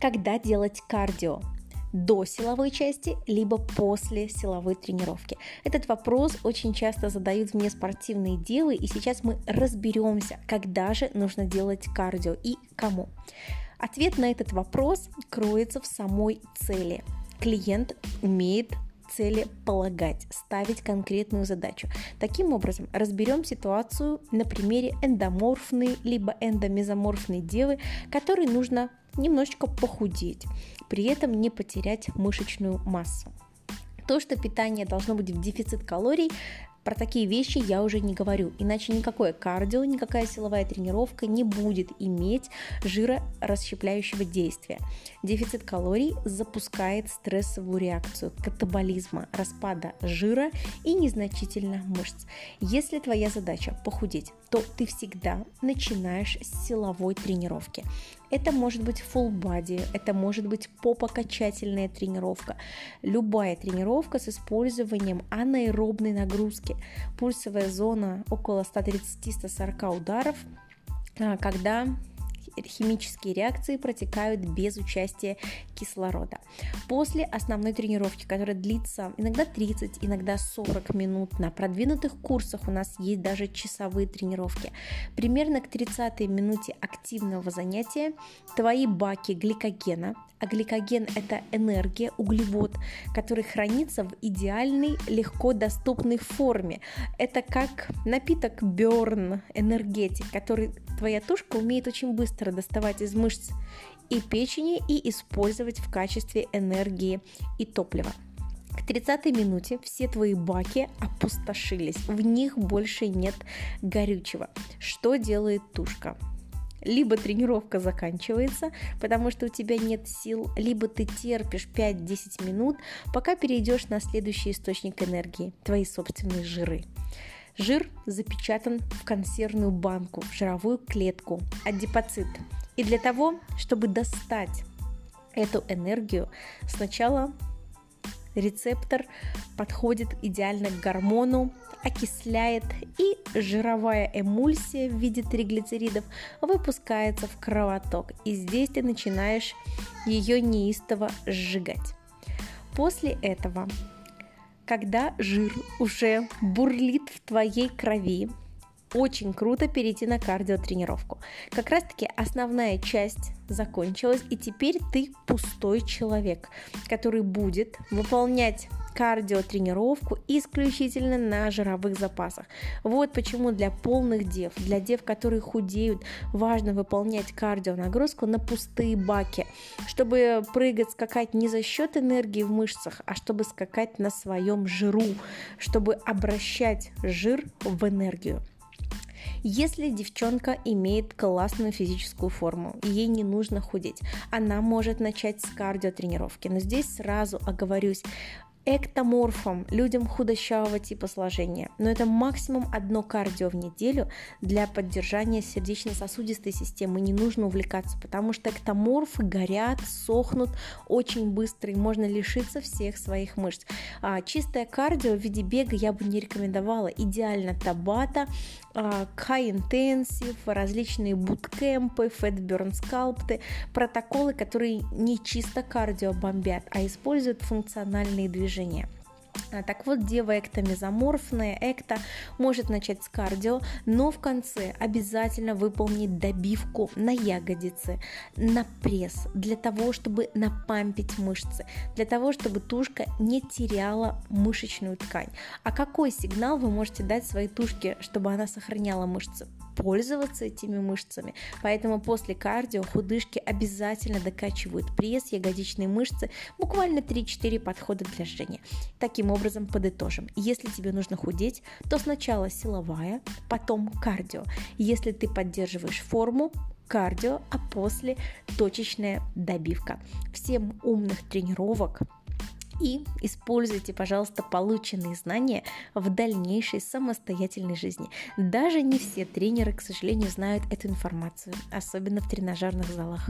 Когда делать кардио? до силовой части, либо после силовой тренировки? Этот вопрос очень часто задают мне спортивные девы, и сейчас мы разберемся, когда же нужно делать кардио и кому. Ответ на этот вопрос кроется в самой цели. Клиент умеет целеполагать, ставить конкретную задачу. Таким образом, разберем ситуацию на примере эндоморфной либо эндомезоморфной девы, которой нужно немножечко похудеть, при этом не потерять мышечную массу. То, что питание должно быть в дефицит калорий, про такие вещи я уже не говорю, иначе никакое кардио, никакая силовая тренировка не будет иметь жирорасщепляющего действия. Дефицит калорий запускает стрессовую реакцию катаболизма, распада жира и незначительно мышц. Если твоя задача похудеть, то ты всегда начинаешь с силовой тренировки. Это может быть full body, это может быть попокачательная тренировка. Любая тренировка с использованием анаэробной нагрузки. Пульсовая зона около 130-140 ударов, а, когда химические реакции протекают без участия кислорода. После основной тренировки, которая длится иногда 30, иногда 40 минут, на продвинутых курсах у нас есть даже часовые тренировки. Примерно к 30 минуте активного занятия твои баки гликогена, а гликоген это энергия, углевод, который хранится в идеальной, легко доступной форме. Это как напиток Burn, энергетик, который твоя тушка умеет очень быстро доставать из мышц и печени и использовать в качестве энергии и топлива. К 30 минуте все твои баки опустошились, в них больше нет горючего. Что делает тушка? Либо тренировка заканчивается, потому что у тебя нет сил, либо ты терпишь 5-10 минут, пока перейдешь на следующий источник энергии, твои собственные жиры. Жир запечатан в консервную банку, в жировую клетку, адипоцит. И для того, чтобы достать эту энергию, сначала рецептор подходит идеально к гормону, окисляет и жировая эмульсия в виде триглицеридов выпускается в кровоток. И здесь ты начинаешь ее неистово сжигать. После этого когда жир уже бурлит в твоей крови, очень круто перейти на кардиотренировку. Как раз таки основная часть закончилась, и теперь ты пустой человек, который будет выполнять кардиотренировку исключительно на жировых запасах. Вот почему для полных дев, для дев, которые худеют, важно выполнять кардионагрузку на пустые баки, чтобы прыгать, скакать не за счет энергии в мышцах, а чтобы скакать на своем жиру, чтобы обращать жир в энергию. Если девчонка имеет классную физическую форму, ей не нужно худеть, она может начать с кардиотренировки. Но здесь сразу оговорюсь, эктоморфом, людям худощавого типа сложения. Но это максимум одно кардио в неделю для поддержания сердечно-сосудистой системы. Не нужно увлекаться, потому что эктоморфы горят, сохнут очень быстро и можно лишиться всех своих мышц. А, чистое кардио в виде бега я бы не рекомендовала. Идеально табата, high intensive, различные буткемпы, fat burn скалпты, протоколы, которые не чисто кардио бомбят, а используют функциональные движения. Так вот, дева эктомезоморфная, экто может начать с кардио, но в конце обязательно выполнить добивку на ягодицы, на пресс, для того, чтобы напампить мышцы, для того, чтобы тушка не теряла мышечную ткань. А какой сигнал вы можете дать своей тушке, чтобы она сохраняла мышцы? Пользоваться этими мышцами. Поэтому после кардио худышки обязательно докачивают пресс, ягодичные мышцы, буквально 3-4 подхода для жжения. Таким образом, подытожим. Если тебе нужно худеть, то сначала силовая, потом кардио. Если ты поддерживаешь форму, кардио, а после точечная добивка. Всем умных тренировок, и используйте, пожалуйста, полученные знания в дальнейшей самостоятельной жизни. Даже не все тренеры, к сожалению, знают эту информацию, особенно в тренажерных залах.